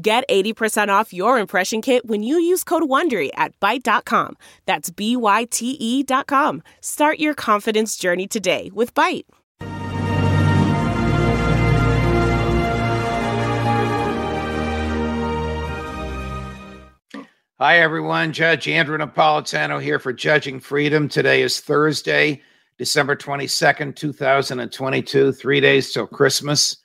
Get 80% off your impression kit when you use code WONDERY at Byte.com. That's B-Y-T-E dot com. Start your confidence journey today with Byte. Hi, everyone. Judge Andrew Napolitano here for Judging Freedom. Today is Thursday, December 22nd, 2022, three days till Christmas.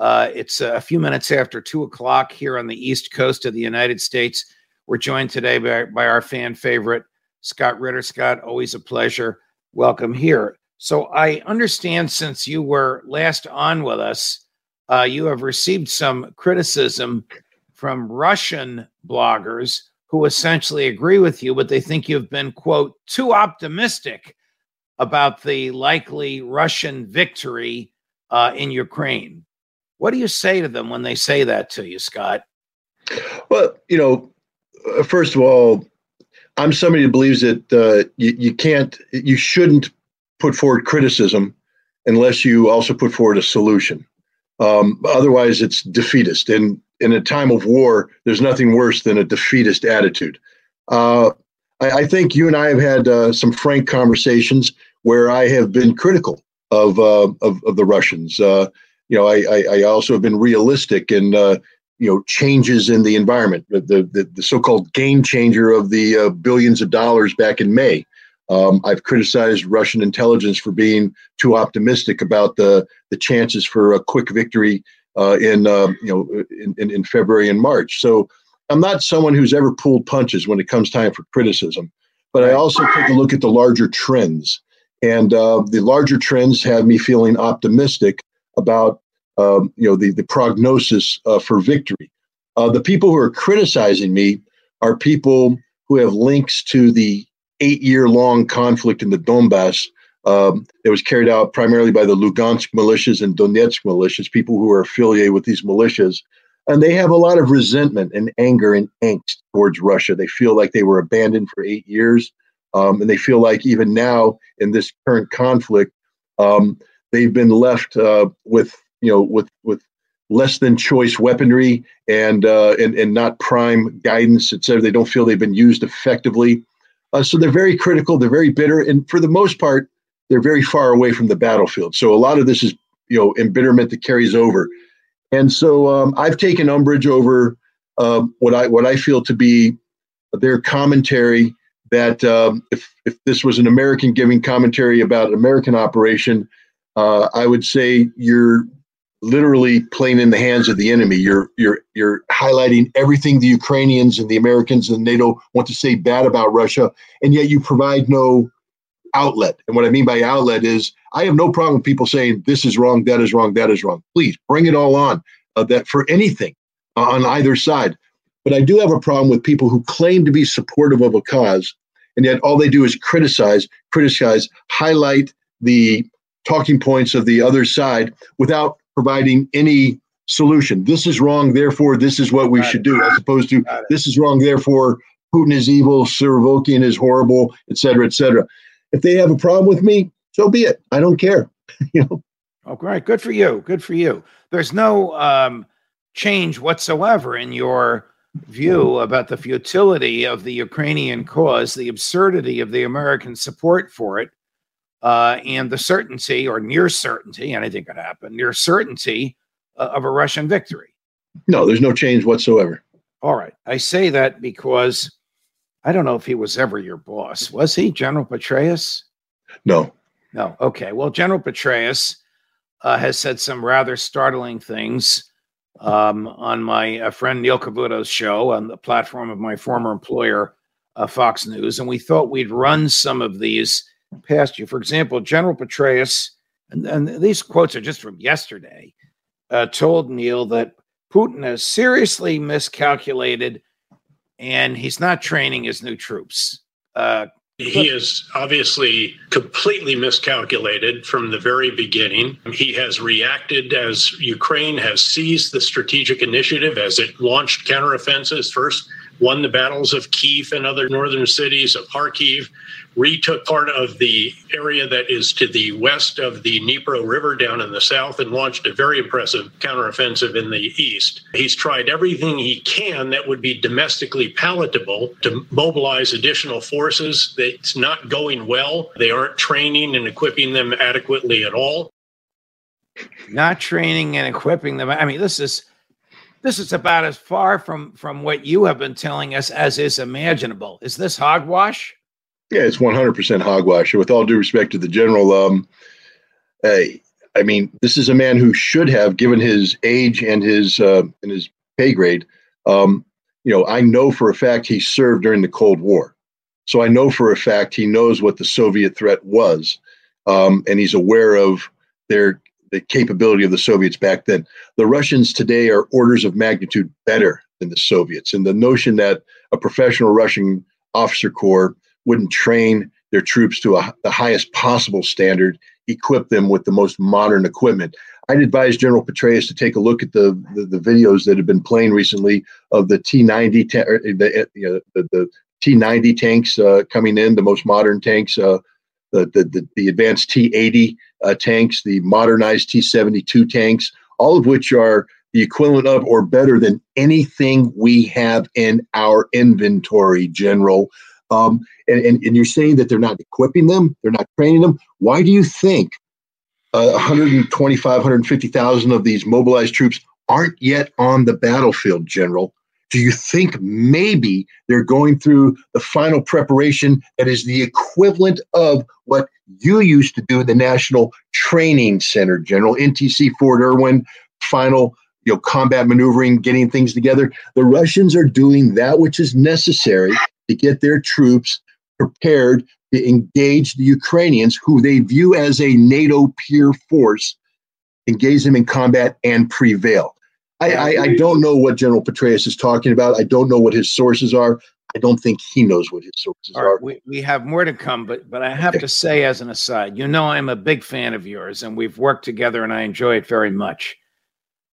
Uh, it's a few minutes after two o'clock here on the East Coast of the United States. We're joined today by, by our fan favorite, Scott Ritter. Scott, always a pleasure. Welcome here. So, I understand since you were last on with us, uh, you have received some criticism from Russian bloggers who essentially agree with you, but they think you've been, quote, too optimistic about the likely Russian victory uh, in Ukraine. What do you say to them when they say that to you, Scott? Well, you know, uh, first of all, I'm somebody who believes that uh, you, you can't, you shouldn't put forward criticism unless you also put forward a solution. Um, otherwise, it's defeatist. And in a time of war, there's nothing worse than a defeatist attitude. Uh, I, I, think you and I have had uh, some frank conversations where I have been critical of uh, of, of, the Russians. You know, I, I, I also have been realistic in, uh, you know, changes in the environment, the, the, the so-called game changer of the uh, billions of dollars back in May. Um, I've criticized Russian intelligence for being too optimistic about the, the chances for a quick victory uh, in, uh, you know, in, in, in February and March. So I'm not someone who's ever pulled punches when it comes time for criticism, but I also take a look at the larger trends. And uh, the larger trends have me feeling optimistic about um, you know the the prognosis uh, for victory. Uh, the people who are criticizing me are people who have links to the eight year long conflict in the Donbass. Um, it was carried out primarily by the Lugansk militias and Donetsk militias, people who are affiliated with these militias. And they have a lot of resentment and anger and angst towards Russia. They feel like they were abandoned for eight years. Um, and they feel like even now in this current conflict, um, they've been left uh, with you know with with less than choice weaponry and uh, and and not prime guidance, et cetera. They don't feel they've been used effectively, uh, so they're very critical. They're very bitter, and for the most part, they're very far away from the battlefield. So a lot of this is you know embitterment that carries over, and so um, I've taken umbrage over uh, what I what I feel to be their commentary that um, if if this was an American giving commentary about an American operation, uh, I would say you're literally playing in the hands of the enemy. You're you're you're highlighting everything the Ukrainians and the Americans and NATO want to say bad about Russia, and yet you provide no outlet. And what I mean by outlet is I have no problem with people saying this is wrong, that is wrong, that is wrong. Please bring it all on. Uh, that for anything uh, on either side. But I do have a problem with people who claim to be supportive of a cause, and yet all they do is criticize, criticize, highlight the talking points of the other side without providing any solution. This is wrong, therefore this is what we Got should it. do, as opposed to this is wrong, therefore Putin is evil, Surovikin is horrible, et cetera, et cetera. If they have a problem with me, so be it. I don't care. you know. Oh, great. Good for you. Good for you. There's no um, change whatsoever in your view about the futility of the Ukrainian cause, the absurdity of the American support for it, uh, and the certainty or near certainty, anything could happen, near certainty uh, of a Russian victory. No, there's no change whatsoever. All right. I say that because I don't know if he was ever your boss. Was he, General Petraeus? No. No. Okay. Well, General Petraeus uh, has said some rather startling things um, on my uh, friend Neil Cavuto's show on the platform of my former employer, uh, Fox News. And we thought we'd run some of these past you. For example, General Petraeus, and, and these quotes are just from yesterday, uh, told Neil that Putin has seriously miscalculated and he's not training his new troops. Uh, he is obviously completely miscalculated from the very beginning. He has reacted as Ukraine has seized the strategic initiative as it launched counteroffensives first won the battles of Kiev and other northern cities, of Kharkiv, retook part of the area that is to the west of the Dnipro River down in the south, and launched a very impressive counteroffensive in the east. He's tried everything he can that would be domestically palatable to mobilize additional forces. It's not going well. They aren't training and equipping them adequately at all. Not training and equipping them. I mean, this is this is about as far from from what you have been telling us as is imaginable. Is this hogwash? Yeah, it's 100% hogwash. With all due respect to the general, um, I, I mean, this is a man who should have, given his age and his uh, and his pay grade, um, you know, I know for a fact he served during the Cold War, so I know for a fact he knows what the Soviet threat was, um, and he's aware of their the capability of the Soviets back then. The Russians today are orders of magnitude better than the Soviets. And the notion that a professional Russian officer corps wouldn't train their troops to a, the highest possible standard, equip them with the most modern equipment. I'd advise General Petraeus to take a look at the, the, the videos that have been playing recently of the T90 ta- the, you know, the, the T90 tanks uh, coming in, the most modern tanks. Uh, the, the, the, the advanced T80 uh, tanks, the modernized T72 tanks, all of which are the equivalent of or better than anything we have in our inventory, General. Um, and, and, and, you're saying that they're not equipping them, they're not training them. Why do you think uh, 125, 150,000 of these mobilized troops aren't yet on the battlefield, General? Do you think maybe they're going through the final preparation that is the equivalent of what you used to do in the National Training Center, General NTC Fort Irwin, final you know combat maneuvering, getting things together? The Russians are doing that which is necessary to get their troops prepared to engage the Ukrainians, who they view as a NATO peer force, engage them in combat and prevail. I, I, I, don't know what General Petraeus is talking about. I don't know what his sources are. I don't think he knows what his sources are. We, we have more to come, but but I have to say, as an aside, you know, I'm a big fan of yours, and we've worked together, and I enjoy it very much.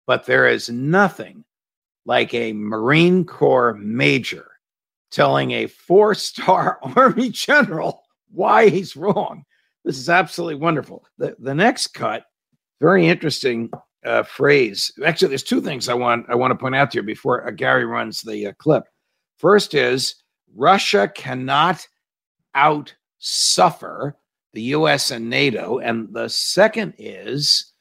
But there is nothing like a Marine Corps major telling a four-star Army general why he's wrong. This is absolutely wonderful. The the next cut, very interesting uh, phrase. Actually, there's two things I want I want to point out to you before uh, Gary runs the uh, clip. First is Russia cannot out suffer the U.S. and NATO, and the second is,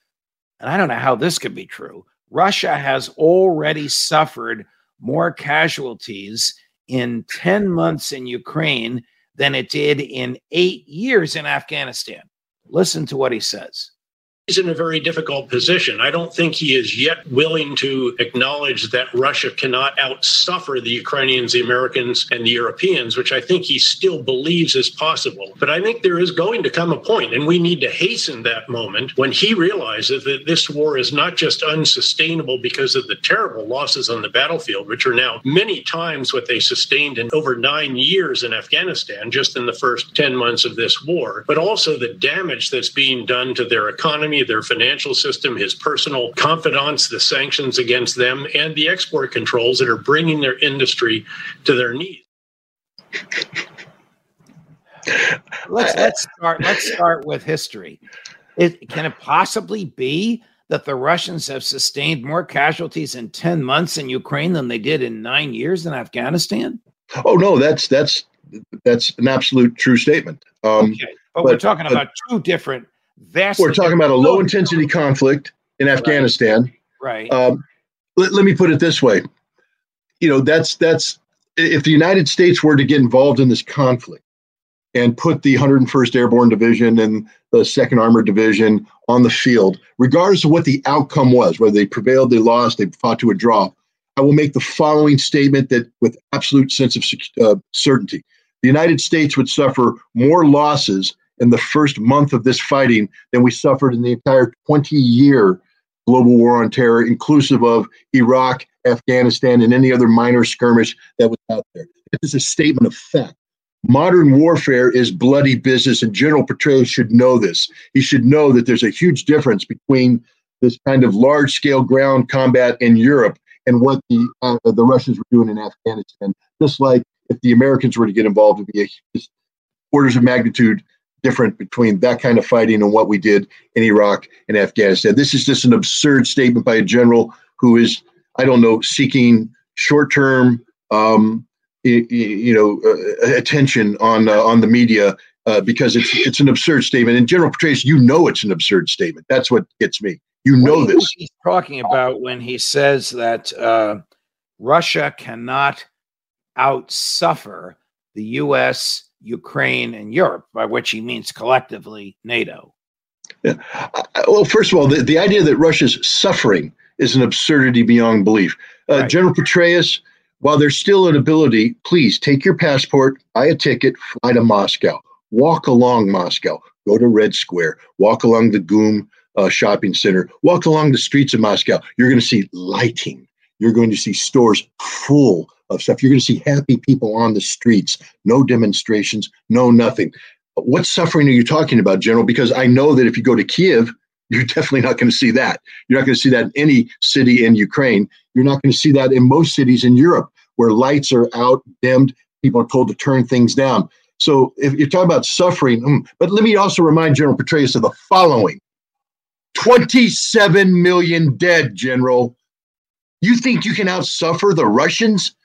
and I don't know how this could be true. Russia has already suffered more casualties in 10 months in Ukraine than it did in eight years in Afghanistan. Listen to what he says he's in a very difficult position. I don't think he is yet willing to acknowledge that Russia cannot outsuffer the Ukrainians, the Americans, and the Europeans, which I think he still believes is possible. But I think there is going to come a point, and we need to hasten that moment when he realizes that this war is not just unsustainable because of the terrible losses on the battlefield, which are now many times what they sustained in over nine years in Afghanistan, just in the first 10 months of this war, but also the damage that's being done to their economy economy, their financial system, his personal confidants, the sanctions against them, and the export controls that are bringing their industry to their knees. let's let's start let's start with history. It, can it possibly be that the Russians have sustained more casualties in 10 months in Ukraine than they did in 9 years in Afghanistan? Oh no, that's that's that's an absolute true statement. Um, okay, but, but we're talking about two different vastly. We're talking about a low intensity conflict in Afghanistan. Right. Um, let, let me put it this way. You know, that's that's if the United States were to get involved in this conflict and put the 101st Airborne Division and the 2nd Armored Division on the field, regardless of what the outcome was, whether they prevailed, they lost, they fought to a draw, I will make the following statement that with absolute sense of uh, certainty. The United States would suffer more losses in the first month of this fighting than we suffered in the entire 20 year global war on terror, inclusive of Iraq, Afghanistan, and any other minor skirmish that was out there. This is a statement of fact. Modern warfare is bloody business, and General Petraeus should know this. He should know that there's a huge difference between this kind of large scale ground combat in Europe and what the uh, the Russians were doing in Afghanistan. Just like if the Americans were to get involved, it'd be a, orders of magnitude different between that kind of fighting and what we did in Iraq and Afghanistan. This is just an absurd statement by a general who is, I don't know, seeking short term, um, you know, uh, attention on uh, on the media uh, because it's it's an absurd statement. And General Petraeus, you know, it's an absurd statement. That's what gets me. You know what this. He's talking about when he says that uh, Russia cannot outsuffer the U.S., Ukraine, and Europe, by which he means collectively NATO. Yeah. Well, first of all, the, the idea that Russia's suffering is an absurdity beyond belief. Uh, right. General Petraeus, while there's still an ability, please take your passport, buy a ticket, fly to Moscow, walk along Moscow, go to Red Square, walk along the GUM uh, shopping center, walk along the streets of Moscow. You're going to see lighting. You're going to see stores full of stuff. You're going to see happy people on the streets, no demonstrations, no nothing. What suffering are you talking about, General? Because I know that if you go to Kiev, you're definitely not going to see that. You're not going to see that in any city in Ukraine. You're not going to see that in most cities in Europe where lights are out, dimmed, people are told to turn things down. So if you're talking about suffering, mm, but let me also remind General Petraeus of the following 27 million dead, General. You think you can outsuffer the Russians?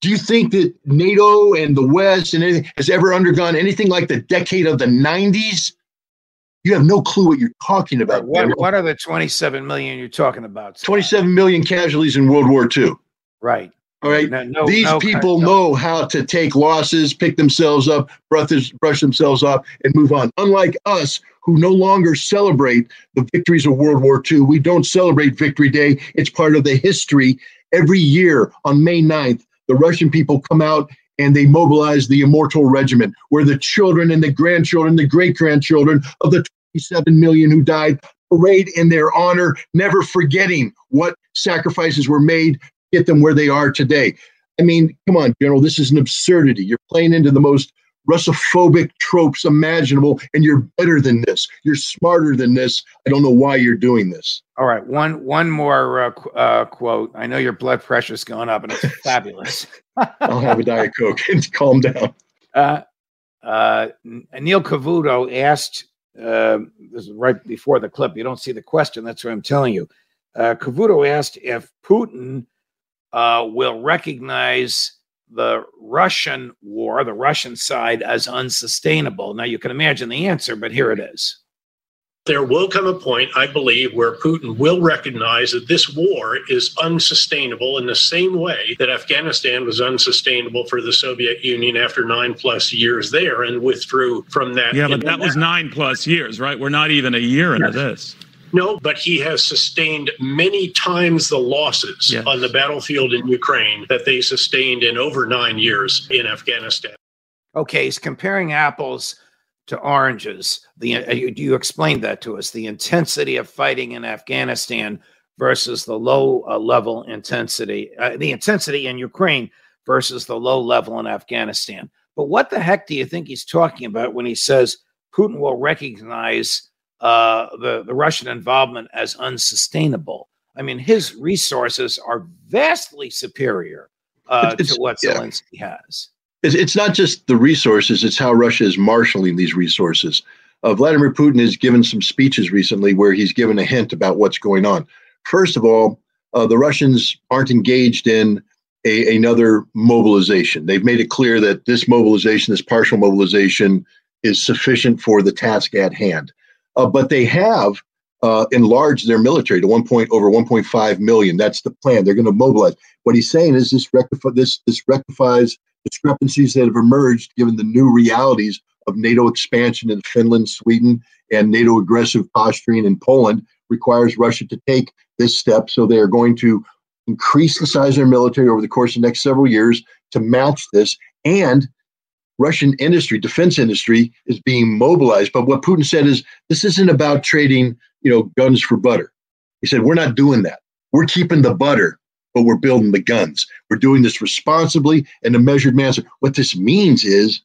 Do you think that NATO and the West and anything has ever undergone anything like the decade of the 90s? You have no clue what you're talking about. What, what are the 27 million you're talking about? 27 million casualties in World War II. Right. All right. No, no, These no, people know how to take losses, pick themselves up, brush, brush themselves off, and move on. Unlike us, who no longer celebrate the victories of World War II, we don't celebrate Victory Day. It's part of the history. Every year on May 9th, the Russian people come out and they mobilize the Immortal Regiment, where the children and the grandchildren, the great grandchildren of the 27 million who died parade in their honor, never forgetting what sacrifices were made to get them where they are today. I mean, come on, General, this is an absurdity. You're playing into the most Russophobic tropes imaginable, and you're better than this. You're smarter than this. I don't know why you're doing this. All right, one one more uh, qu- uh, quote. I know your blood pressure's going up, and it's fabulous. I'll have a diet coke and calm down. Uh, uh, Neil Cavuto asked. Uh, this is right before the clip. You don't see the question. That's what I'm telling you. Uh, Cavuto asked if Putin uh, will recognize the Russian war, the Russian side, as unsustainable. Now, you can imagine the answer, but here it is. There will come a point, I believe, where Putin will recognize that this war is unsustainable in the same way that Afghanistan was unsustainable for the Soviet Union after nine plus years there and withdrew from that. Yeah, but that was nine plus years, right? We're not even a year into yes. this. No, but he has sustained many times the losses yes. on the battlefield in Ukraine that they sustained in over nine years in Afghanistan. Okay, he's comparing apples to oranges. The uh, you, you explained that to us. The intensity of fighting in Afghanistan versus the low uh, level intensity, uh, the intensity in Ukraine versus the low level in Afghanistan. But what the heck do you think he's talking about when he says Putin will recognize uh, the, the Russian involvement as unsustainable. I mean, his resources are vastly superior uh, to what yeah. Zelensky has. It's, not just the resources, it's how Russia is marshaling these resources. Uh, Vladimir Putin has given some speeches recently where he's given a hint about what's going on. First of all, uh, the Russians aren't engaged in a, another mobilization. They've made it clear that this mobilization, this partial mobilization, is sufficient for the task at hand. Uh, but they have uh, enlarged their military to one point over 1.5 million. That's the plan. They're going to mobilize. What he's saying is this this this rectifies discrepancies that have emerged given the new realities of NATO expansion in Finland, Sweden, and NATO aggressive posturing in Poland requires Russia to take this step. So they are going to increase the size of their military over the course of the next several years to match this and Russian industry, defense industry, is being mobilized. But what Putin said is this isn't about trading, you know, guns for butter. He said, We're not doing that. We're keeping the butter, but we're building the guns. We're doing this responsibly in a measured manner. What this means is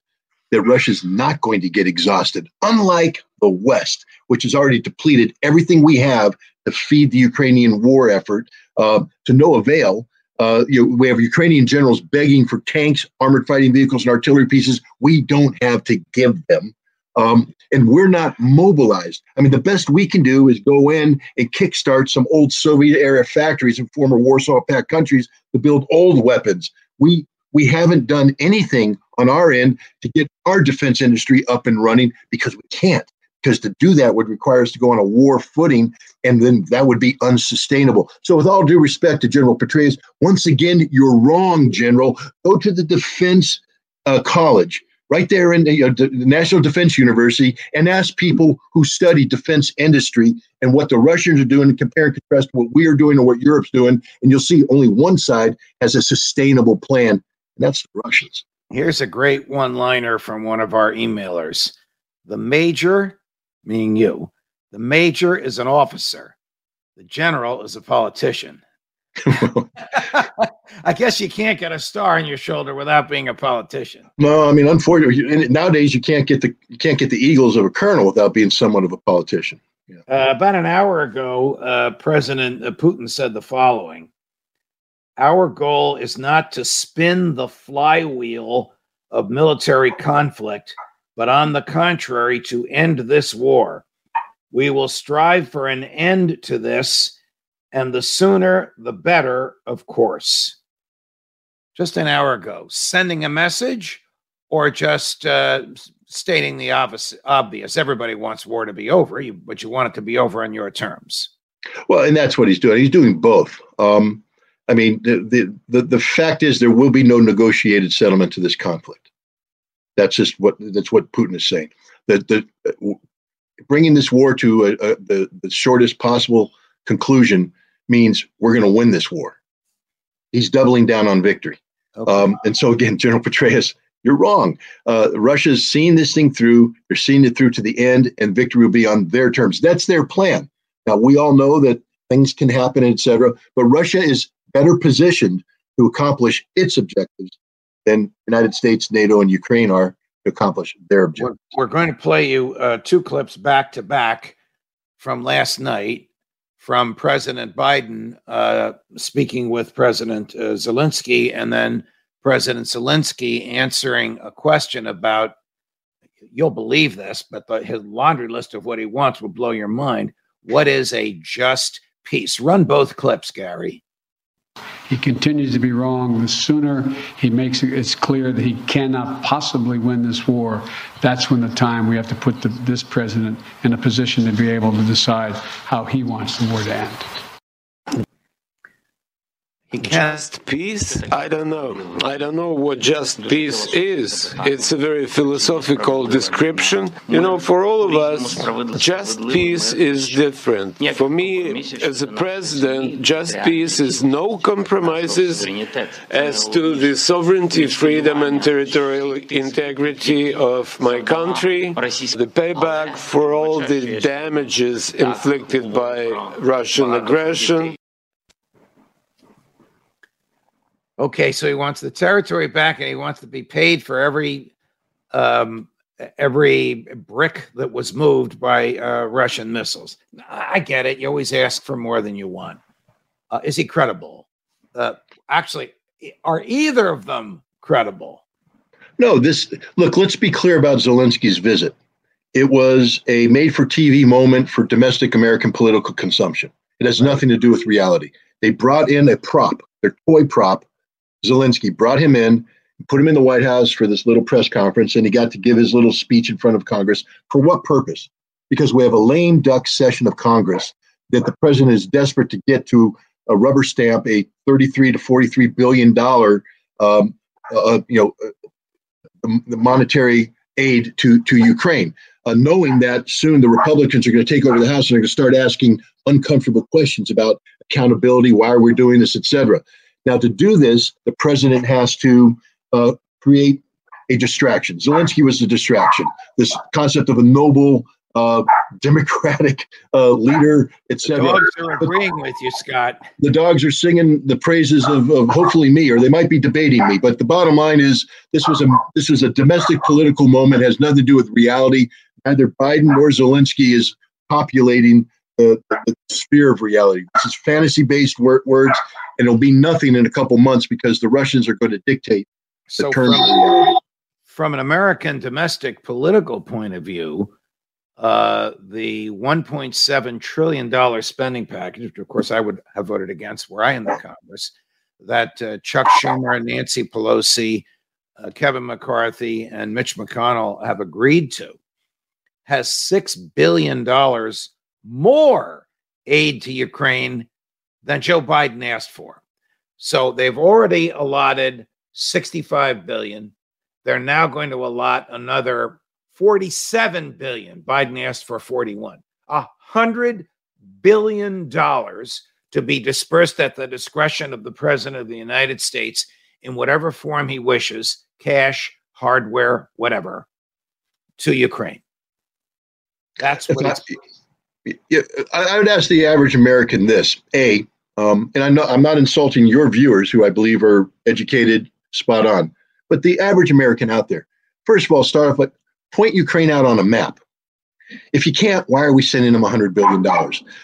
that Russia's not going to get exhausted, unlike the West, which has already depleted everything we have to feed the Ukrainian war effort uh, to no avail. Uh, you know, we have Ukrainian generals begging for tanks, armored fighting vehicles, and artillery pieces we don't have to give them. Um, and we're not mobilized. I mean, the best we can do is go in and kickstart some old Soviet era factories in former Warsaw Pact countries to build old weapons. We we haven't done anything on our end to get our defense industry up and running because we can't. Because to do that would require us to go on a war footing, and then that would be unsustainable. So, with all due respect to General Petraeus, once again, you're wrong, General. Go to the Defense uh, College right there in the, uh, the, National Defense University and ask people who study defense industry and what the Russians are doing and compare and contrast what we are doing and what Europe's doing. And you'll see only one side has a sustainable plan, and that's the Russians. Here's a great one liner from one of our emailers The major, meaning you, the major is an officer, the general is a politician. I guess you can't get a star on your shoulder without being a politician. No, I mean, unfortunately, nowadays you can't get the you can't get the eagles of a colonel without being somewhat of a politician. Yeah. Uh, about an hour ago, uh, President Putin said the following: "Our goal is not to spin the flywheel of military conflict, but on the contrary, to end this war. We will strive for an end to this." And the sooner the better, of course. Just an hour ago, sending a message or just uh, stating the obvious, obvious. Everybody wants war to be over, but you want it to be over on your terms. Well, and that's what he's doing. He's doing both. Um, I mean, the, the, the the fact is there will be no negotiated settlement to this conflict. That's just what that's what Putin is saying. That the uh, bringing this war to a, a, the the shortest possible conclusion means we're going to win this war. He's doubling down on victory. Okay. Um, and so, again, General Petraeus, you're wrong. Uh, Russia's seeing this thing through. They're seeing it through to the end, and victory will be on their terms. That's their plan. Now, we all know that things can happen, etc. But Russia is better positioned to accomplish its objectives than United States, NATO, and Ukraine are to accomplish their objectives. We're, we're going to play you uh, two clips back to back from last night from President Biden uh, speaking with President uh, Zelensky, and then President Zelensky answering a question about, you'll believe this, but the, his laundry list of what he wants will blow your mind. What is a just peace? Run both clips, Gary. He continues to be wrong. The sooner he makes it it's clear that he cannot possibly win this war, that's when the time we have to put the, this president in a position to be able to decide how he wants the war to end. Just peace? I don't know. I don't know what just peace is. It's a very philosophical description. You know, for all of us, just peace is different. For me, as a president, just peace is no compromises as to the sovereignty, freedom, and territorial integrity of my country, the payback for all the damages inflicted by Russian aggression Okay, so he wants the territory back, and he wants to be paid for every um, every brick that was moved by uh, Russian missiles. I get it. You always ask for more than you want. Uh, is he credible? Uh, actually, are either of them credible? No. This look. Let's be clear about Zelensky's visit. It was a made-for-TV moment for domestic American political consumption. It has nothing to do with reality. They brought in a prop, their toy prop, Zelensky, brought him in, put him in the White House for this little press conference, and he got to give his little speech in front of Congress. For what purpose? Because we have a lame duck session of Congress that the president is desperate to get to a rubber stamp a 33 to 43 billion dollar um, uh, you know uh, monetary aid to to Ukraine, uh, knowing that soon the Republicans are going to take over the House and they're going to start asking uncomfortable questions about accountability, why are we doing this, etc. Now, to do this, the president has to uh, create a distraction. Zelensky was a distraction. This concept of a noble uh, Democratic uh, leader, etc. Dogs are agreeing with you, Scott. The dogs are singing the praises of, of hopefully me, or they might be debating me. But the bottom line is, this was a this was a domestic political moment. Has nothing to do with reality. Neither Biden nor Zelensky is populating the, the sphere of reality. This is fantasy based wor- words, and it'll be nothing in a couple months because the Russians are going to dictate the So terms from, from an American domestic political point of view, uh, the 1.7 trillion dollar spending package, which of course I would have voted against were I in the Congress, that uh, Chuck Schumer, Nancy Pelosi, uh, Kevin McCarthy, and Mitch McConnell have agreed to, has six billion dollars more aid to Ukraine than Joe Biden asked for. So they've already allotted 65 billion. They're now going to allot another 47 billion. Biden asked for 41. A hundred billion dollars to be dispersed at the discretion of the president of the United States in whatever form he wishes, cash, hardware, whatever, to Ukraine. That's what it's I, I would ask the average American this: A, um, and I know I'm not insulting your viewers, who I believe are educated, spot on, but the average American out there. First of all, start off with point Ukraine out on a map. If you can't, why are we sending them $100 billion?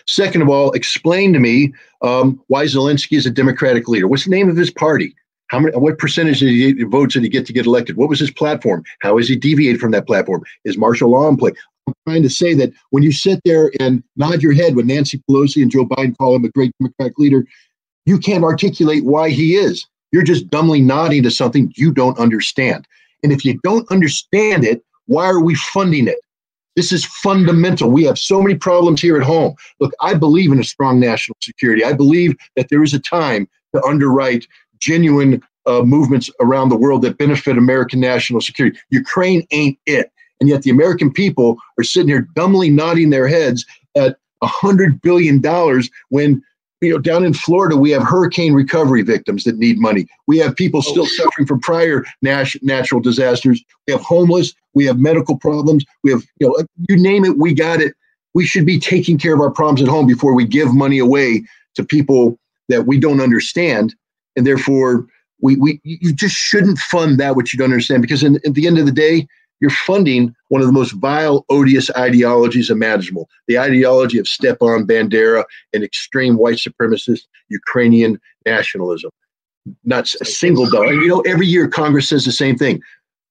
Second of all, explain to me um, why Zelensky is a Democratic leader. What's the name of his party? How many? What percentage of the votes did he get to get elected? What was his platform? How has he deviated from that platform? Is martial law in play? I'm trying to say that when you sit there and nod your head when Nancy Pelosi and Joe Biden call him a great Democratic leader, you can't articulate why he is. You're just dumbly nodding to something you don't understand. And if you don't understand it, why are we funding it? This is fundamental. We have so many problems here at home. Look, I believe in a strong national security. I believe that there is a time to underwrite genuine uh, movements around the world that benefit American national security. Ukraine ain't it. And yet the American people are sitting here dumbly nodding their heads at $100 billion when you know, down in Florida, we have hurricane recovery victims that need money. We have people oh. still suffering from prior nat- natural disasters. We have homeless. We have medical problems. We have, you know, uh, you name it, we got it. We should be taking care of our problems at home before we give money away to people that we don't understand. And therefore, we, we you just shouldn't fund that which you don't understand because in, at the end of the day, you're funding one of the most vile, odious ideologies imaginable the ideology of Stepan Bandera and extreme white supremacist Ukrainian nationalism. Not a single dollar. You know, every year Congress says the same thing.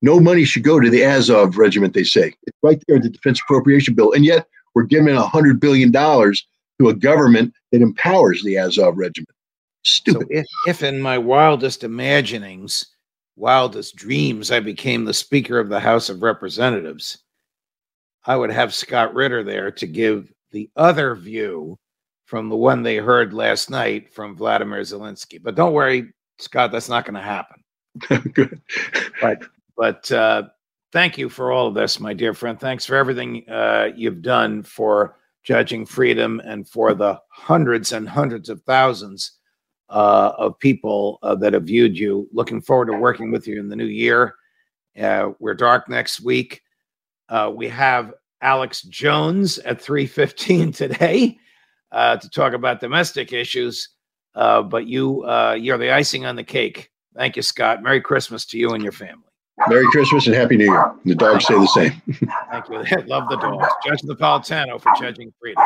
No money should go to the Azov regiment, they say. It's right there in the defense appropriation bill. And yet we're giving $100 billion to a government that empowers the Azov regiment. Stupid. So if, if in my wildest imaginings, wildest dreams, I became the Speaker of the House of Representatives, I would have Scott Ritter there to give the other view from the one they heard last night from Vladimir Zelensky. But don't worry, Scott, that's not going to happen. Good. But but uh, thank you for all of this, my dear friend. Thanks for everything uh, you've done for judging freedom and for the hundreds and hundreds of thousands uh, of people uh, that have viewed you. Looking forward to working with you in the new year. Uh, we're dark next week. Uh, we have Alex Jones at 3:15 today uh, to talk about domestic issues. Uh, but you, uh, you're the icing on the cake. Thank you, Scott. Merry Christmas to you and your family. Merry Christmas and Happy New Year. The dogs say the same. Thank you. Love the dogs. Judge Napolitano for judging freedom.